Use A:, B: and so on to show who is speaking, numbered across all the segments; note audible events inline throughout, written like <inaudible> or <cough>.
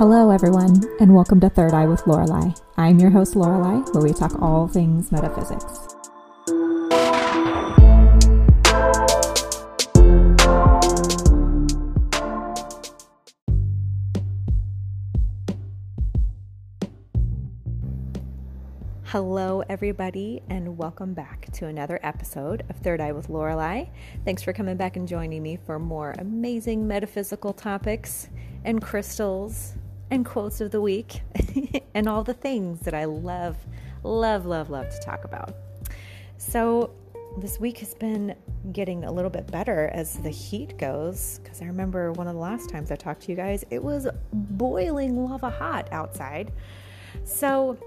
A: Hello, everyone, and welcome to Third Eye with Lorelei. I'm your host, Lorelei, where we talk all things metaphysics. Hello, everybody, and welcome back to another episode of Third Eye with Lorelei. Thanks for coming back and joining me for more amazing metaphysical topics and crystals and quotes of the week <laughs> and all the things that I love, love, love, love to talk about. So, this week has been getting a little bit better as the heat goes because I remember one of the last times I talked to you guys, it was boiling lava hot outside. So,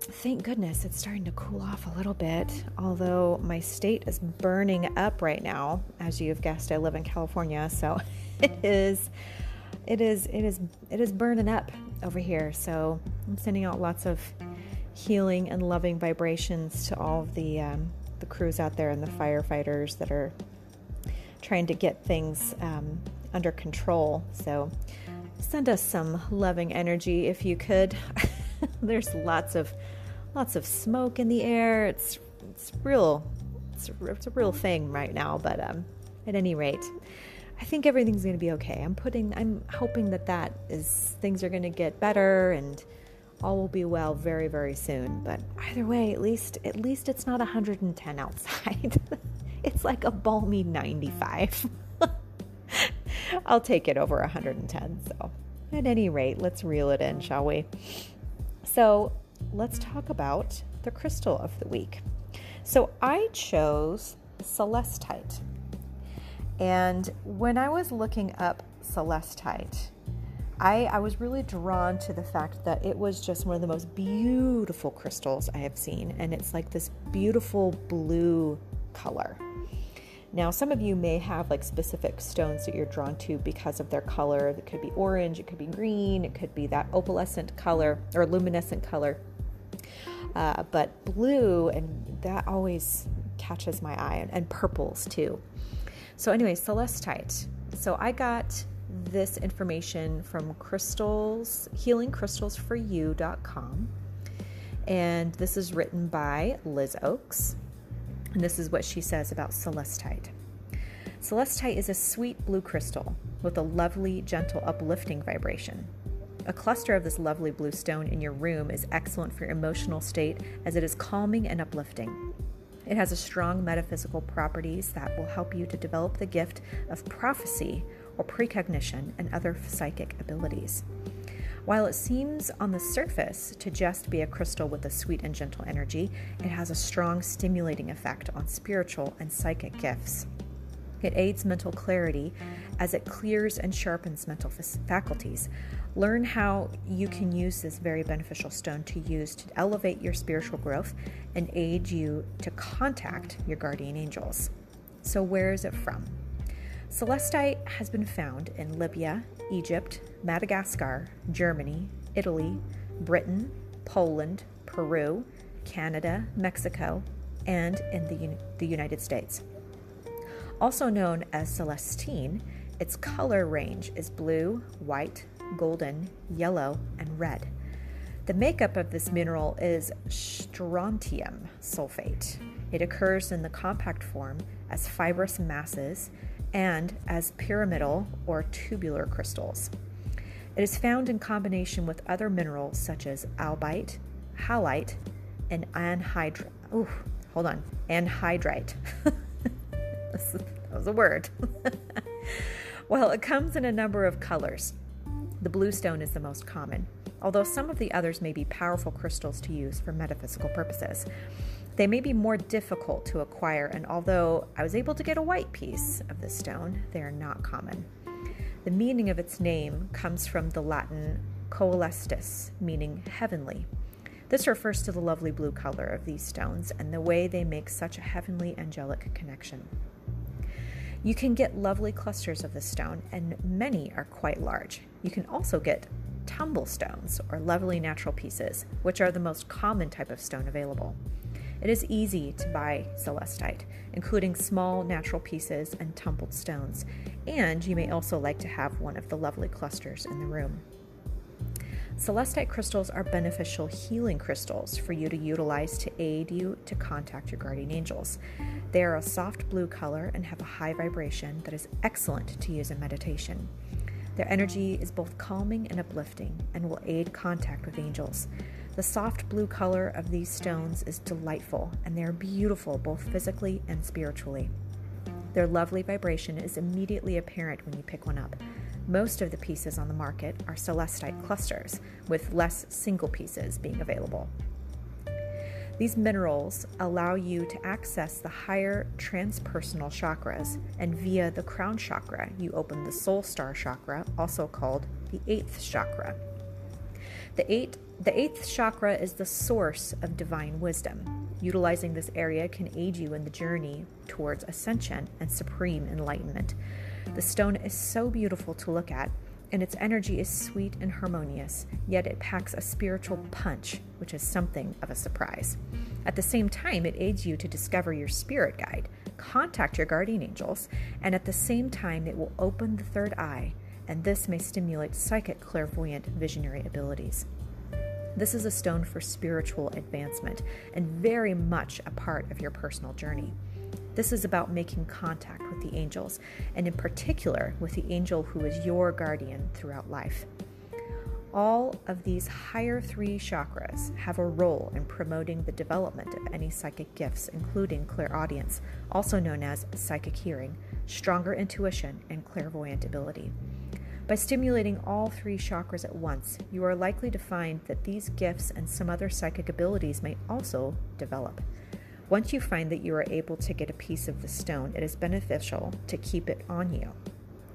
A: thank goodness it's starting to cool off a little bit, although my state is burning up right now. As you've guessed, I live in California, so <laughs> it is it is it is it is burning up over here. So I'm sending out lots of healing and loving vibrations to all of the um, the crews out there and the firefighters that are trying to get things um, under control. So send us some loving energy if you could. <laughs> There's lots of lots of smoke in the air. It's it's real. It's a, it's a real thing right now. But um, at any rate, I think everything's going to be okay. I'm putting. I'm hoping that that is things are going to get better and all will be well very very soon. But either way, at least at least it's not 110 outside. <laughs> it's like a balmy 95. <laughs> I'll take it over 110. So, at any rate, let's reel it in, shall we? So, let's talk about the crystal of the week. So I chose celestite. And when I was looking up celestite, I, I, was really drawn to the fact that it was just one of the most beautiful crystals I have seen. And it's like this beautiful blue color. Now, some of you may have like specific stones that you're drawn to because of their color. It could be orange, it could be green, it could be that opalescent color or luminescent color. Uh, but blue, and that always catches my eye, and, and purples too. So, anyway, celestite. So, I got this information from crystals, healingcrystalsforyou.com. And this is written by Liz Oakes. And this is what she says about celestite. Celestite is a sweet blue crystal with a lovely, gentle, uplifting vibration. A cluster of this lovely blue stone in your room is excellent for your emotional state as it is calming and uplifting. It has a strong metaphysical properties that will help you to develop the gift of prophecy or precognition and other psychic abilities. While it seems on the surface to just be a crystal with a sweet and gentle energy, it has a strong stimulating effect on spiritual and psychic gifts. It aids mental clarity as it clears and sharpens mental faculties. Learn how you can use this very beneficial stone to use to elevate your spiritual growth and aid you to contact your guardian angels. So, where is it from? Celestite has been found in Libya, Egypt, Madagascar, Germany, Italy, Britain, Poland, Peru, Canada, Mexico, and in the, the United States. Also known as celestine, its color range is blue, white, golden, yellow, and red. The makeup of this mineral is strontium sulfate. It occurs in the compact form as fibrous masses and as pyramidal or tubular crystals. It is found in combination with other minerals such as albite, halite, and anhydrite. Oh, hold on, anhydrite. <laughs> that was a word. <laughs> well, it comes in a number of colors. The blue stone is the most common, although some of the others may be powerful crystals to use for metaphysical purposes. They may be more difficult to acquire, and although I was able to get a white piece of this stone, they are not common. The meaning of its name comes from the Latin coelestis, meaning heavenly. This refers to the lovely blue color of these stones and the way they make such a heavenly angelic connection. You can get lovely clusters of this stone, and many are quite large. You can also get tumble stones or lovely natural pieces, which are the most common type of stone available. It is easy to buy celestite, including small natural pieces and tumbled stones, and you may also like to have one of the lovely clusters in the room. Celestite crystals are beneficial healing crystals for you to utilize to aid you to contact your guardian angels. They are a soft blue color and have a high vibration that is excellent to use in meditation. Their energy is both calming and uplifting and will aid contact with angels. The soft blue color of these stones is delightful and they are beautiful both physically and spiritually. Their lovely vibration is immediately apparent when you pick one up. Most of the pieces on the market are celestite clusters, with less single pieces being available. These minerals allow you to access the higher transpersonal chakras, and via the crown chakra, you open the soul star chakra, also called the eighth chakra. The, eight, the eighth chakra is the source of divine wisdom. Utilizing this area can aid you in the journey towards ascension and supreme enlightenment. The stone is so beautiful to look at, and its energy is sweet and harmonious, yet it packs a spiritual punch, which is something of a surprise. At the same time, it aids you to discover your spirit guide, contact your guardian angels, and at the same time, it will open the third eye, and this may stimulate psychic, clairvoyant, visionary abilities. This is a stone for spiritual advancement and very much a part of your personal journey. This is about making contact with the angels, and in particular with the angel who is your guardian throughout life. All of these higher three chakras have a role in promoting the development of any psychic gifts, including clairaudience, also known as psychic hearing, stronger intuition, and clairvoyant ability. By stimulating all three chakras at once, you are likely to find that these gifts and some other psychic abilities may also develop. Once you find that you are able to get a piece of the stone, it is beneficial to keep it on you.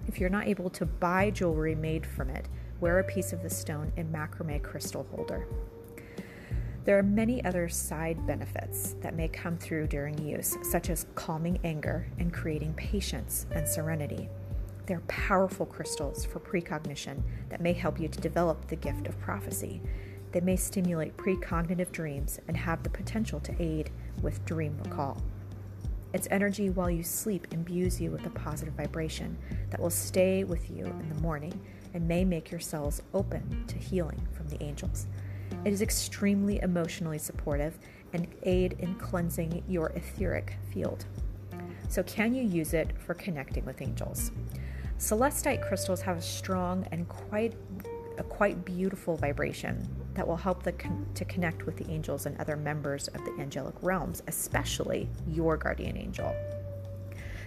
A: If you're not able to buy jewelry made from it, wear a piece of the stone in macrame crystal holder. There are many other side benefits that may come through during use, such as calming anger and creating patience and serenity. They're powerful crystals for precognition that may help you to develop the gift of prophecy. They may stimulate precognitive dreams and have the potential to aid with dream recall. Its energy while you sleep imbues you with a positive vibration that will stay with you in the morning and may make your cells open to healing from the angels. It is extremely emotionally supportive and aid in cleansing your etheric field. So, can you use it for connecting with angels? Celestite crystals have a strong and quite a quite beautiful vibration that will help con- to connect with the angels and other members of the angelic realms, especially your guardian angel.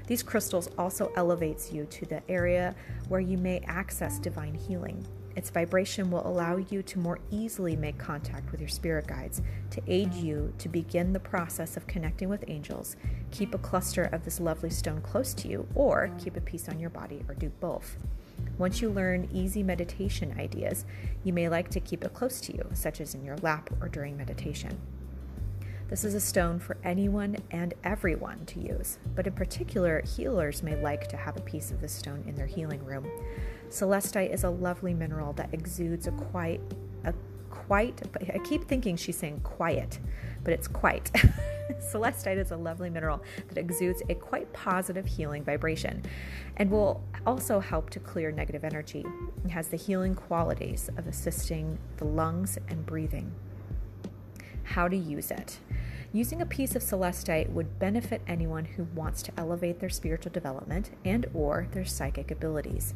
A: These crystals also elevates you to the area where you may access divine healing. Its vibration will allow you to more easily make contact with your spirit guides to aid you to begin the process of connecting with angels. Keep a cluster of this lovely stone close to you, or keep a piece on your body, or do both. Once you learn easy meditation ideas, you may like to keep it close to you, such as in your lap or during meditation. This is a stone for anyone and everyone to use, but in particular, healers may like to have a piece of this stone in their healing room. Celestite is a lovely mineral that exudes a quiet, a quite, I keep thinking she's saying quiet, but it's quite. <laughs> <laughs> Celestite is a lovely mineral that exudes a quite positive healing vibration and will also help to clear negative energy. It has the healing qualities of assisting the lungs and breathing. How to use it. Using a piece of celestite would benefit anyone who wants to elevate their spiritual development and or their psychic abilities.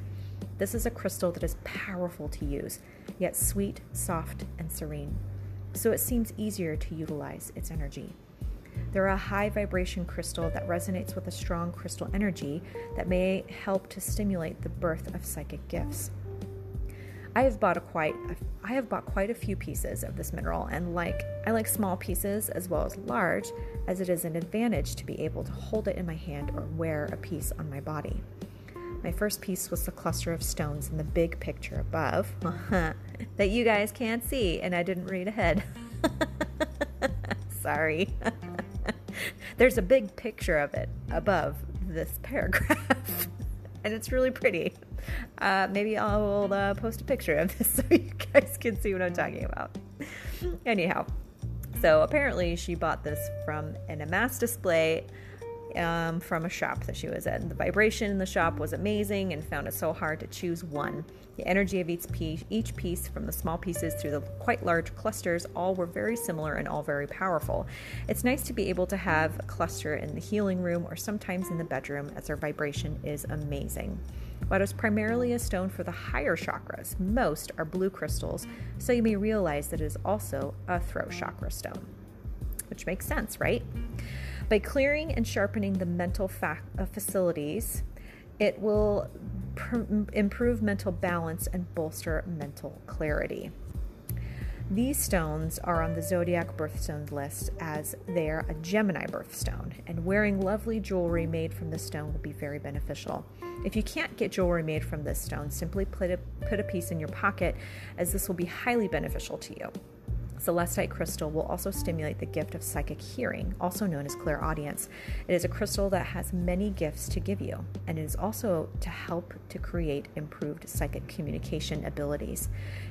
A: This is a crystal that is powerful to use, yet sweet, soft, and serene. So it seems easier to utilize its energy. They're a high vibration crystal that resonates with a strong crystal energy that may help to stimulate the birth of psychic gifts. I have bought a quite I have bought quite a few pieces of this mineral and like I like small pieces as well as large as it is an advantage to be able to hold it in my hand or wear a piece on my body. My first piece was the cluster of stones in the big picture above <laughs> that you guys can't see and I didn't read ahead. <laughs> Sorry. <laughs> There's a big picture of it above this paragraph, <laughs> and it's really pretty. Uh, maybe I'll uh, post a picture of this <laughs> so you guys can see what I'm talking about. Anyhow, so apparently she bought this from an amass display um, from a shop that she was at. The vibration in the shop was amazing and found it so hard to choose one. The energy of each piece, each piece, from the small pieces through the quite large clusters, all were very similar and all very powerful. It's nice to be able to have a cluster in the healing room or sometimes in the bedroom as their vibration is amazing. It is primarily a stone for the higher chakras, most are blue crystals, so you may realize that it is also a throat chakra stone. Which makes sense, right? By clearing and sharpening the mental fa- uh, facilities, it will pr- improve mental balance and bolster mental clarity. These stones are on the zodiac birthstone list as they are a Gemini birthstone, and wearing lovely jewelry made from this stone will be very beneficial. If you can't get jewelry made from this stone, simply put a, put a piece in your pocket, as this will be highly beneficial to you. Celestite crystal will also stimulate the gift of psychic hearing, also known as clairaudience. It is a crystal that has many gifts to give you, and it is also to help to create improved psychic communication abilities.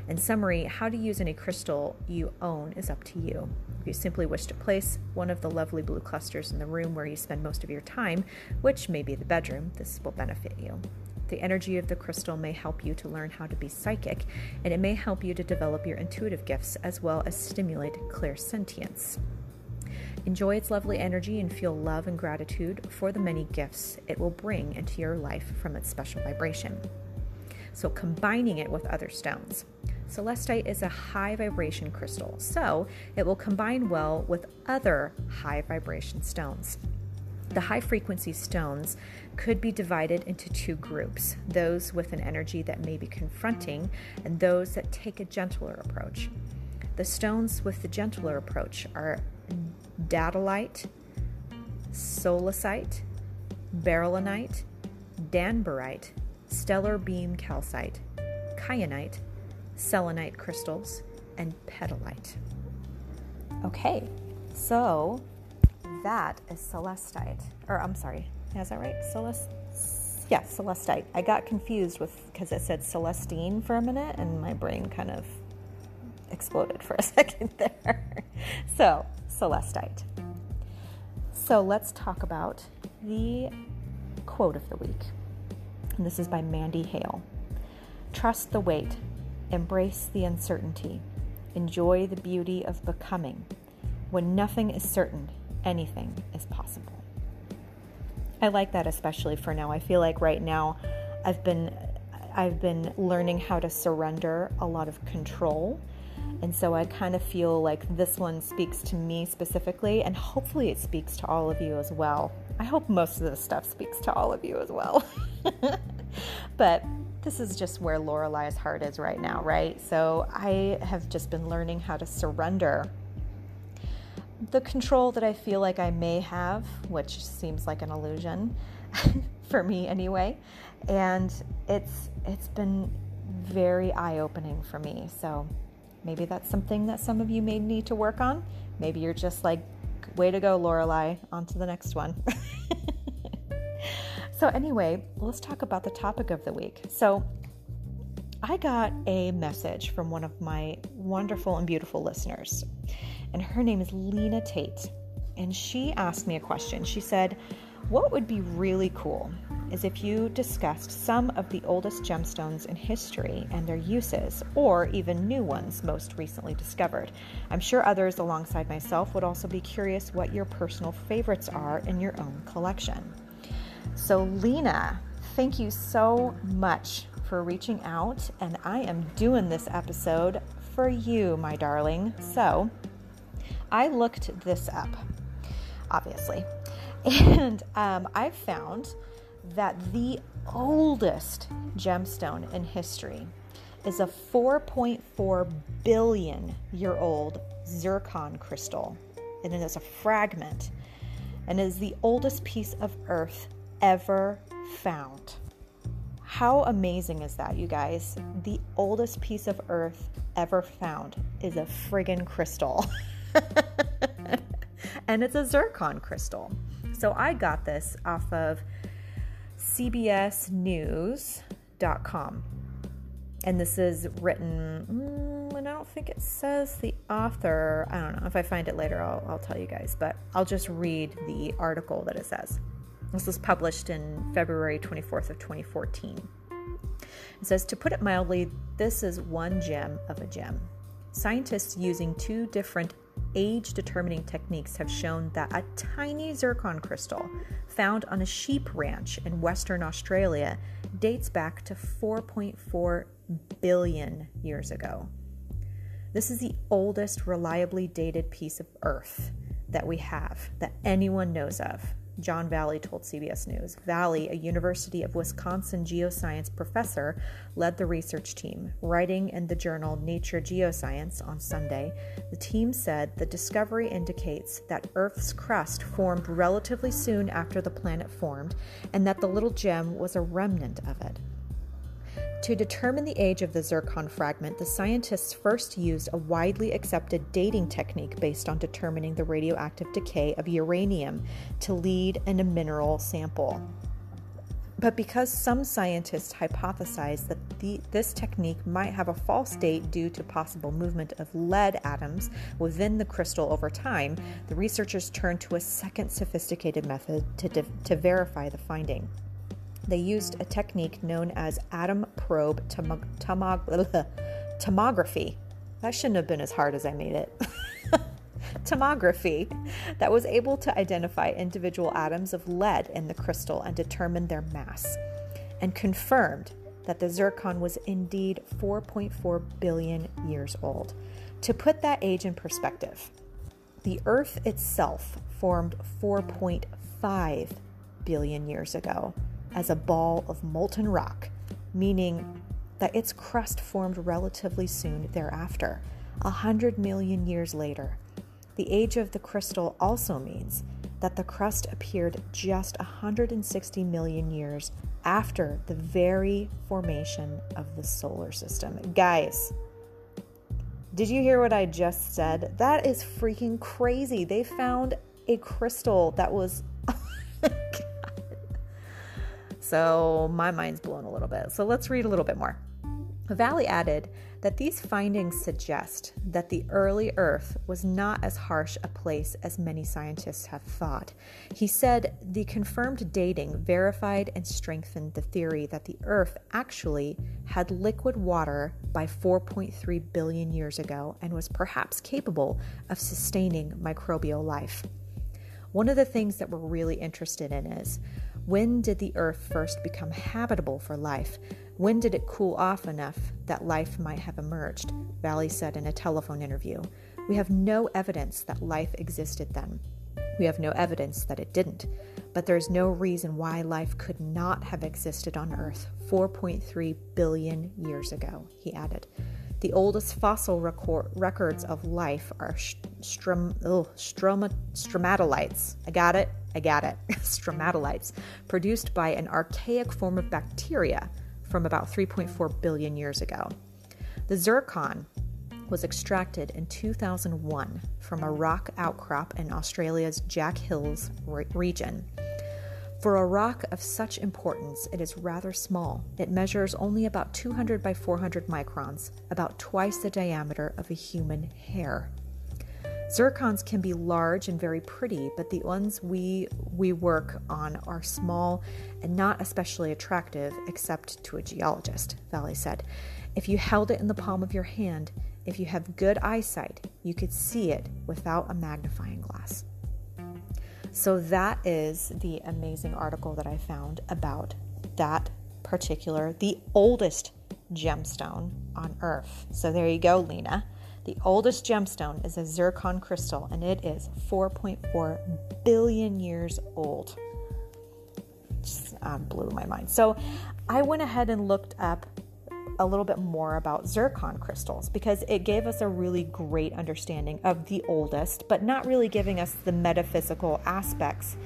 A: In summary, how to use any crystal you own is up to you. If you simply wish to place one of the lovely blue clusters in the room where you spend most of your time, which may be the bedroom, this will benefit you. The energy of the crystal may help you to learn how to be psychic, and it may help you to develop your intuitive gifts as well as stimulate clairsentience. Enjoy its lovely energy and feel love and gratitude for the many gifts it will bring into your life from its special vibration. So, combining it with other stones. Celestite is a high vibration crystal, so it will combine well with other high vibration stones. The high frequency stones could be divided into two groups those with an energy that may be confronting, and those that take a gentler approach. The stones with the gentler approach are datolite, solasite, beryllonite, danburite, stellar beam calcite, kyanite, selenite crystals, and petalite. Okay, so that is celestite. Or I'm sorry, is that right? Celest. Yeah, celestite. I got confused with because it said Celestine for a minute, and my brain kind of exploded for a <laughs> second there. so celestite. So let's talk about the quote of the week. And this is by Mandy Hale. Trust the wait, embrace the uncertainty, enjoy the beauty of becoming. When nothing is certain, anything is possible. I like that especially for now. I feel like right now I've been I've been learning how to surrender a lot of control. And so I kind of feel like this one speaks to me specifically, and hopefully it speaks to all of you as well. I hope most of this stuff speaks to all of you as well. <laughs> but this is just where Lorelei's heart is right now, right? So I have just been learning how to surrender the control that I feel like I may have, which seems like an illusion <laughs> for me anyway. And it's it's been very eye-opening for me. So maybe that's something that some of you may need to work on. Maybe you're just like, way to go, Lorelai, on to the next one. <laughs> so anyway, let's talk about the topic of the week. So I got a message from one of my wonderful and beautiful listeners and her name is Lena Tate. And she asked me a question. She said, What would be really cool is if you discussed some of the oldest gemstones in history and their uses, or even new ones most recently discovered. I'm sure others alongside myself would also be curious what your personal favorites are in your own collection. So, Lena, thank you so much for reaching out, and I am doing this episode for you, my darling. So, I looked this up, obviously, <laughs> and um, I found that the oldest gemstone in history is a 4.4 billion year old zircon crystal, and it is a fragment and is the oldest piece of earth ever found. How amazing is that, you guys? The oldest piece of earth ever found is a friggin' crystal. <laughs> and it's a zircon crystal. So I got this off of CBSNews.com. And this is written, mm, and I don't think it says the author, I don't know. If I find it later, I'll, I'll tell you guys, but I'll just read the article that it says. This was published in February 24th of 2014. It says, to put it mildly, this is one gem of a gem. Scientists using two different age determining techniques have shown that a tiny zircon crystal found on a sheep ranch in Western Australia dates back to 4.4 billion years ago. This is the oldest reliably dated piece of Earth that we have, that anyone knows of. John Valley told CBS News. Valley, a University of Wisconsin geoscience professor, led the research team. Writing in the journal Nature Geoscience on Sunday, the team said the discovery indicates that Earth's crust formed relatively soon after the planet formed and that the little gem was a remnant of it. To determine the age of the zircon fragment, the scientists first used a widely accepted dating technique based on determining the radioactive decay of uranium to lead in a mineral sample. But because some scientists hypothesized that the, this technique might have a false date due to possible movement of lead atoms within the crystal over time, the researchers turned to a second sophisticated method to, to verify the finding they used a technique known as atom probe tomog- tomog- tomography. That shouldn't have been as hard as I made it. <laughs> tomography that was able to identify individual atoms of lead in the crystal and determine their mass, and confirmed that the zircon was indeed 4.4 billion years old. To put that age in perspective, the Earth itself formed 4.5 billion years ago as a ball of molten rock, meaning that its crust formed relatively soon thereafter, a hundred million years later. The age of the crystal also means that the crust appeared just 160 million years after the very formation of the solar system. Guys, did you hear what I just said? That is freaking crazy. They found a crystal that was <laughs> So my mind's blown a little bit. So let's read a little bit more. Valley added that these findings suggest that the early Earth was not as harsh a place as many scientists have thought. He said the confirmed dating verified and strengthened the theory that the Earth actually had liquid water by 4.3 billion years ago and was perhaps capable of sustaining microbial life. One of the things that we're really interested in is when did the Earth first become habitable for life? When did it cool off enough that life might have emerged? Valley said in a telephone interview. We have no evidence that life existed then. We have no evidence that it didn't. But there is no reason why life could not have existed on Earth 4.3 billion years ago, he added. The oldest fossil record, records of life are ugh, stroma, stromatolites. I got it? I got it. <laughs> stromatolites, produced by an archaic form of bacteria from about 3.4 billion years ago. The zircon was extracted in 2001 from a rock outcrop in Australia's Jack Hills re- region. For a rock of such importance, it is rather small. It measures only about 200 by 400 microns, about twice the diameter of a human hair. Zircons can be large and very pretty, but the ones we we work on are small and not especially attractive except to a geologist, Valley said. If you held it in the palm of your hand, if you have good eyesight, you could see it without a magnifying glass. So, that is the amazing article that I found about that particular, the oldest gemstone on Earth. So, there you go, Lena. The oldest gemstone is a zircon crystal, and it is 4.4 billion years old. Just um, blew my mind. So, I went ahead and looked up a little bit more about zircon crystals because it gave us a really great understanding of the oldest, but not really giving us the metaphysical aspects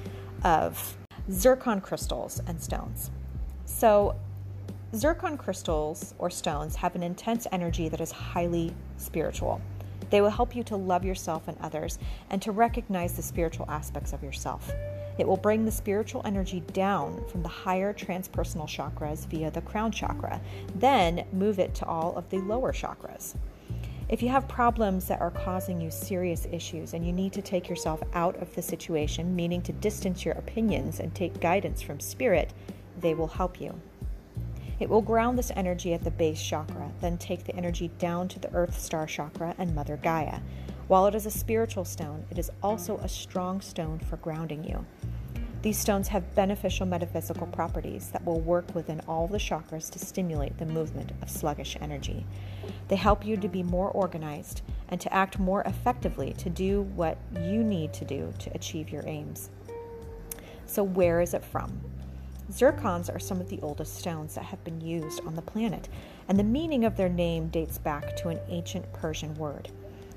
A: of zircon crystals and stones. So, zircon crystals or stones have an intense energy that is highly spiritual. They will help you to love yourself and others and to recognize the spiritual aspects of yourself. It will bring the spiritual energy down from the higher transpersonal chakras via the crown chakra, then move it to all of the lower chakras. If you have problems that are causing you serious issues and you need to take yourself out of the situation, meaning to distance your opinions and take guidance from spirit, they will help you. It will ground this energy at the base chakra, then take the energy down to the earth star chakra and Mother Gaia. While it is a spiritual stone, it is also a strong stone for grounding you. These stones have beneficial metaphysical properties that will work within all the chakras to stimulate the movement of sluggish energy. They help you to be more organized and to act more effectively to do what you need to do to achieve your aims. So, where is it from? Zircons are some of the oldest stones that have been used on the planet, and the meaning of their name dates back to an ancient Persian word.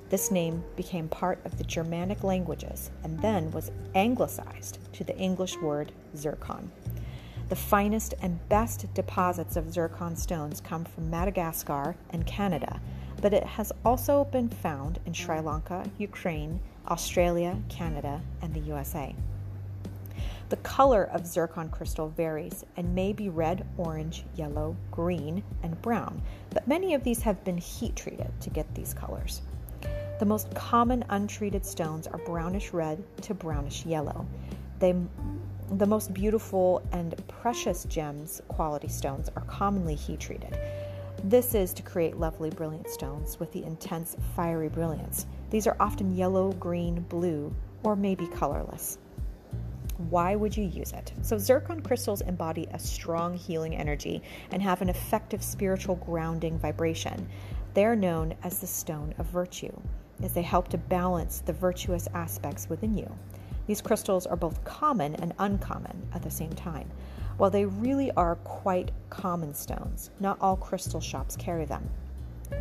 A: This name became part of the Germanic languages and then was anglicized to the English word zircon. The finest and best deposits of zircon stones come from Madagascar and Canada, but it has also been found in Sri Lanka, Ukraine, Australia, Canada, and the USA. The color of zircon crystal varies and may be red, orange, yellow, green, and brown, but many of these have been heat treated to get these colors. The most common untreated stones are brownish red to brownish yellow. They, the most beautiful and precious gems quality stones are commonly heat treated. This is to create lovely, brilliant stones with the intense, fiery brilliance. These are often yellow, green, blue, or maybe colorless. Why would you use it? So, zircon crystals embody a strong healing energy and have an effective spiritual grounding vibration. They are known as the stone of virtue as they help to balance the virtuous aspects within you. These crystals are both common and uncommon at the same time. While they really are quite common stones, not all crystal shops carry them.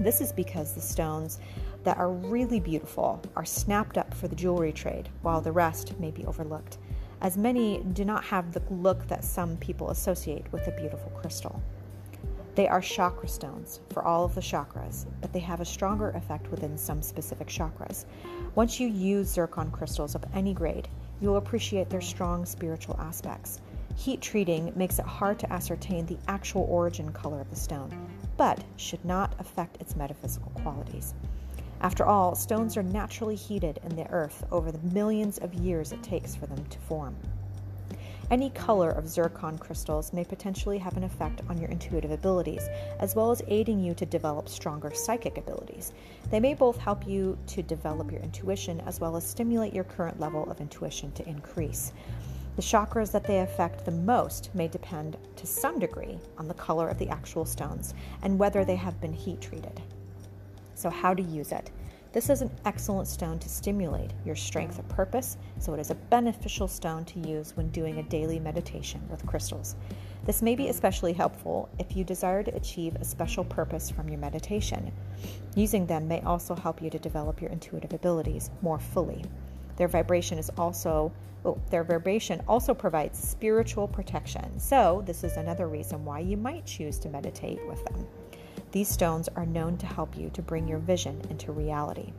A: This is because the stones that are really beautiful are snapped up for the jewelry trade, while the rest may be overlooked, as many do not have the look that some people associate with a beautiful crystal. They are chakra stones for all of the chakras, but they have a stronger effect within some specific chakras. Once you use zircon crystals of any grade, you will appreciate their strong spiritual aspects. Heat treating makes it hard to ascertain the actual origin color of the stone, but should not affect its metaphysical qualities. After all, stones are naturally heated in the earth over the millions of years it takes for them to form. Any color of zircon crystals may potentially have an effect on your intuitive abilities, as well as aiding you to develop stronger psychic abilities. They may both help you to develop your intuition as well as stimulate your current level of intuition to increase. The chakras that they affect the most may depend to some degree on the color of the actual stones and whether they have been heat treated. So, how to use it? This is an excellent stone to stimulate your strength of purpose, so it is a beneficial stone to use when doing a daily meditation with crystals. This may be especially helpful if you desire to achieve a special purpose from your meditation. Using them may also help you to develop your intuitive abilities more fully. Their vibration is also oh, their vibration also provides spiritual protection. So, this is another reason why you might choose to meditate with them. These stones are known to help you to bring your vision into reality.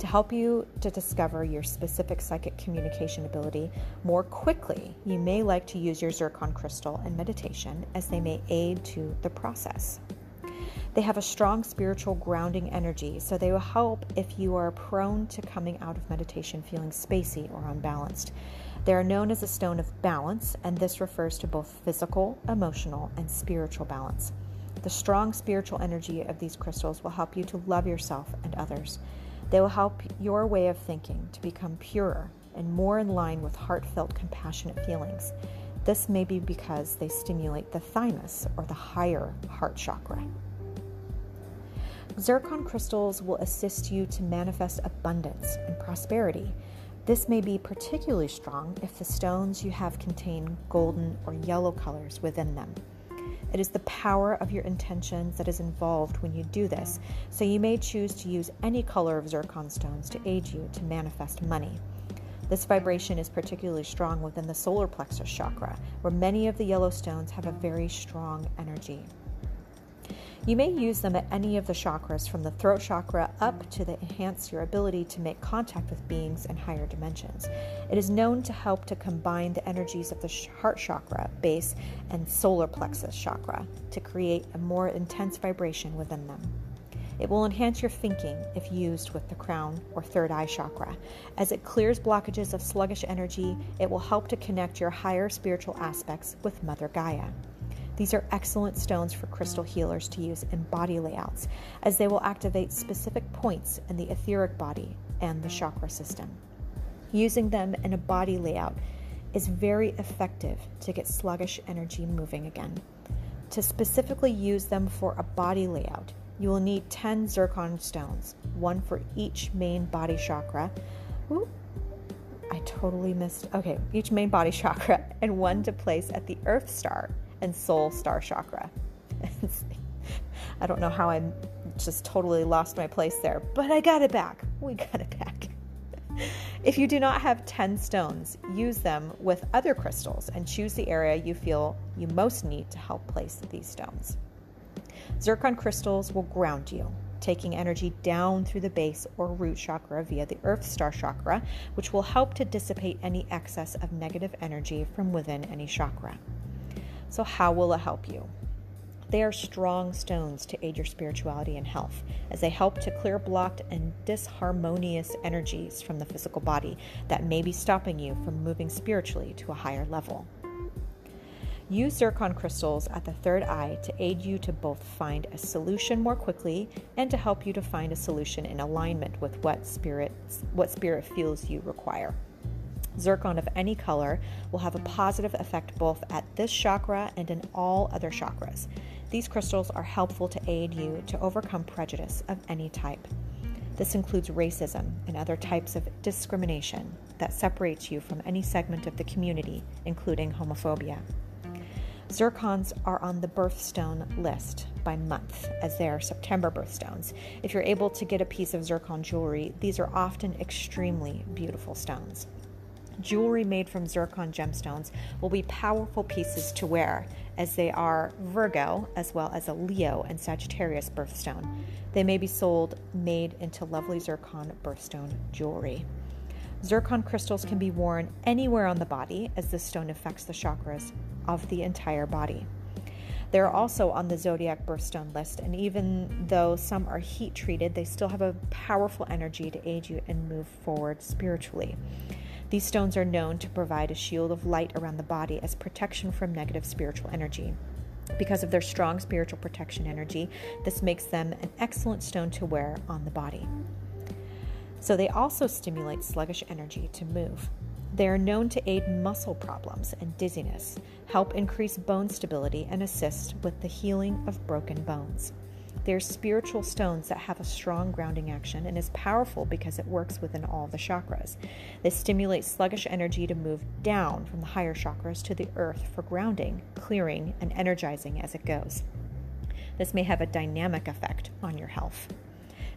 A: To help you to discover your specific psychic communication ability more quickly, you may like to use your zircon crystal in meditation as they may aid to the process. They have a strong spiritual grounding energy, so they will help if you are prone to coming out of meditation feeling spacey or unbalanced. They are known as a stone of balance, and this refers to both physical, emotional, and spiritual balance. The strong spiritual energy of these crystals will help you to love yourself and others. They will help your way of thinking to become purer and more in line with heartfelt, compassionate feelings. This may be because they stimulate the thymus or the higher heart chakra. Zircon crystals will assist you to manifest abundance and prosperity. This may be particularly strong if the stones you have contain golden or yellow colors within them. It is the power of your intentions that is involved when you do this, so you may choose to use any color of zircon stones to aid you to manifest money. This vibration is particularly strong within the solar plexus chakra, where many of the yellow stones have a very strong energy. You may use them at any of the chakras from the throat chakra up to the enhance your ability to make contact with beings in higher dimensions. It is known to help to combine the energies of the heart chakra, base, and solar plexus chakra to create a more intense vibration within them. It will enhance your thinking if used with the crown or third eye chakra. As it clears blockages of sluggish energy, it will help to connect your higher spiritual aspects with Mother Gaia. These are excellent stones for crystal healers to use in body layouts, as they will activate specific points in the etheric body and the chakra system. Using them in a body layout is very effective to get sluggish energy moving again. To specifically use them for a body layout, you will need 10 zircon stones, one for each main body chakra. Ooh, I totally missed. Okay, each main body <laughs> chakra, and one to place at the Earth Star and Soul Star chakra. <laughs> I don't know how I just totally lost my place there, but I got it back. We got it back. <laughs> If you do not have 10 stones, use them with other crystals and choose the area you feel you most need to help place these stones. Zircon crystals will ground you, taking energy down through the base or root chakra via the earth star chakra, which will help to dissipate any excess of negative energy from within any chakra. So, how will it help you? They are strong stones to aid your spirituality and health, as they help to clear blocked and disharmonious energies from the physical body that may be stopping you from moving spiritually to a higher level. Use zircon crystals at the third eye to aid you to both find a solution more quickly and to help you to find a solution in alignment with what spirit what spirit feels you require. Zircon of any color will have a positive effect both at this chakra and in all other chakras. These crystals are helpful to aid you to overcome prejudice of any type. This includes racism and other types of discrimination that separates you from any segment of the community, including homophobia. Zircons are on the birthstone list by month, as they are September birthstones. If you're able to get a piece of zircon jewelry, these are often extremely beautiful stones. Jewelry made from zircon gemstones will be powerful pieces to wear, as they are Virgo as well as a Leo and Sagittarius birthstone. They may be sold made into lovely zircon birthstone jewelry. Zircon crystals can be worn anywhere on the body, as this stone affects the chakras of the entire body. They're also on the zodiac birthstone list, and even though some are heat treated, they still have a powerful energy to aid you and move forward spiritually. These stones are known to provide a shield of light around the body as protection from negative spiritual energy. Because of their strong spiritual protection energy, this makes them an excellent stone to wear on the body. So, they also stimulate sluggish energy to move. They are known to aid muscle problems and dizziness, help increase bone stability, and assist with the healing of broken bones. They're spiritual stones that have a strong grounding action and is powerful because it works within all the chakras. This stimulates sluggish energy to move down from the higher chakras to the earth for grounding, clearing, and energizing as it goes. This may have a dynamic effect on your health.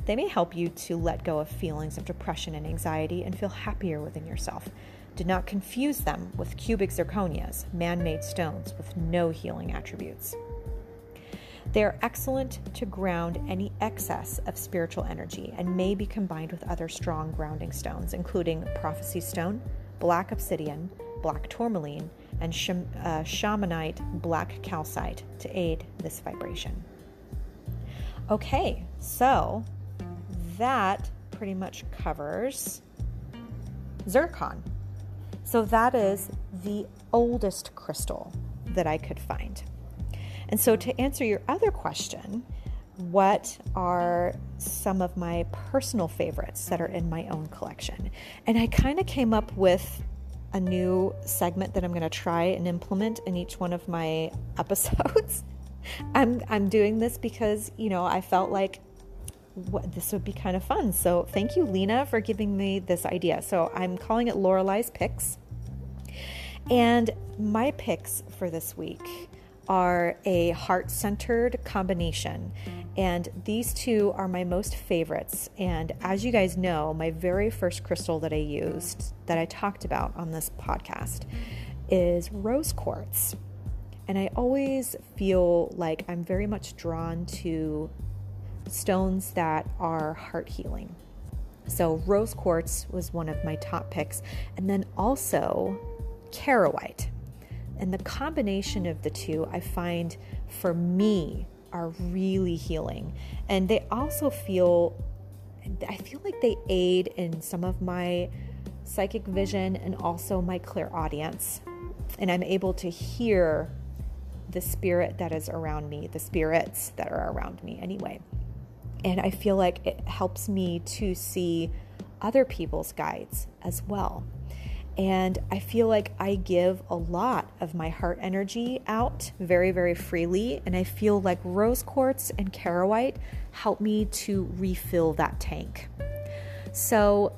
A: They may help you to let go of feelings of depression and anxiety and feel happier within yourself. Do not confuse them with cubic zirconias, man made stones with no healing attributes. They are excellent to ground any excess of spiritual energy and may be combined with other strong grounding stones, including prophecy stone, black obsidian, black tourmaline, and uh, shamanite black calcite to aid this vibration. Okay, so that pretty much covers zircon. So that is the oldest crystal that I could find. And so, to answer your other question, what are some of my personal favorites that are in my own collection? And I kind of came up with a new segment that I'm going to try and implement in each one of my <laughs> episodes. I'm I'm doing this because, you know, I felt like what, this would be kind of fun. So, thank you Lena for giving me this idea. So, I'm calling it Lorelei's picks. And my picks for this week are a heart centered combination. And these two are my most favorites. And as you guys know, my very first crystal that I used, that I talked about on this podcast, is rose quartz. And I always feel like I'm very much drawn to stones that are heart healing. So, rose quartz was one of my top picks. And then also, charoite. And the combination of the two, I find for me, are really healing. And they also feel, I feel like they aid in some of my psychic vision and also my clairaudience. And I'm able to hear the spirit that is around me, the spirits that are around me anyway. And I feel like it helps me to see other people's guides as well. And I feel like I give a lot of my heart energy out very, very freely. And I feel like rose quartz and charoite help me to refill that tank. So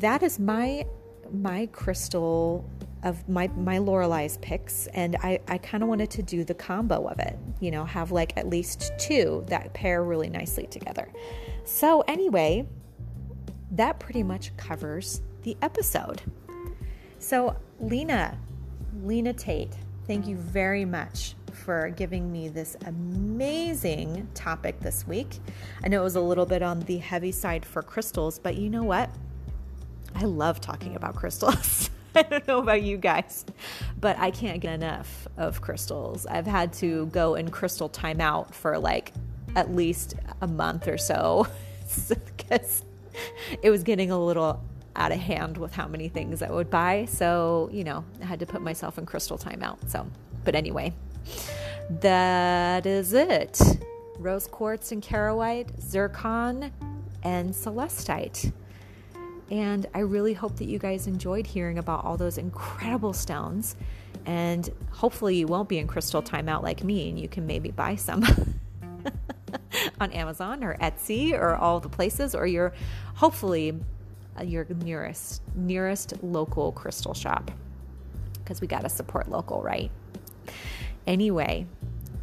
A: that is my my crystal of my my Lorelei's picks, and I I kind of wanted to do the combo of it. You know, have like at least two that pair really nicely together. So anyway, that pretty much covers the episode. So Lena, Lena Tate, thank you very much for giving me this amazing topic this week. I know it was a little bit on the heavy side for crystals, but you know what? I love talking about crystals. <laughs> I don't know about you guys, but I can't get enough of crystals. I've had to go in crystal timeout for like at least a month or so <laughs> because it was getting a little out of hand with how many things I would buy. So, you know, I had to put myself in crystal timeout. So, but anyway, that is it. Rose quartz and charoite, zircon, and celestite. And I really hope that you guys enjoyed hearing about all those incredible stones. And hopefully, you won't be in crystal timeout like me, and you can maybe buy some <laughs> on Amazon or Etsy or all the places, or you're hopefully Uh, your nearest nearest local crystal shop because we got to support local, right? Anyway,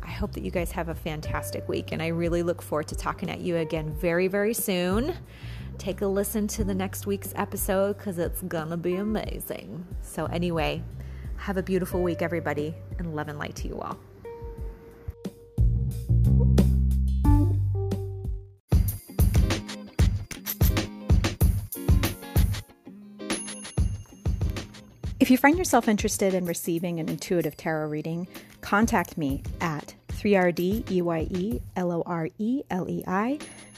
A: I hope that you guys have a fantastic week, and I really look forward to talking at you again very, very soon take a listen to the next week's episode because it's gonna be amazing. So, anyway, have a beautiful week, everybody, and love and light to you all. If you find yourself interested in receiving an intuitive tarot reading, contact me at 3RD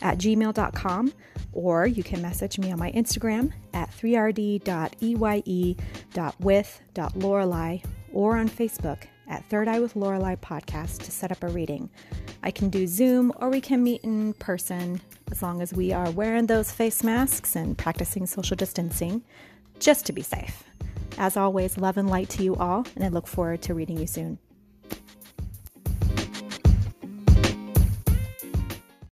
A: at gmail.com or you can message me on my Instagram at 3rd.eye.with.lorelei or on Facebook at Third Eye with Lorelei podcast to set up a reading. I can do Zoom or we can meet in person as long as we are wearing those face masks and practicing social distancing just to be safe. As always, love and light to you all, and I look forward to reading you soon.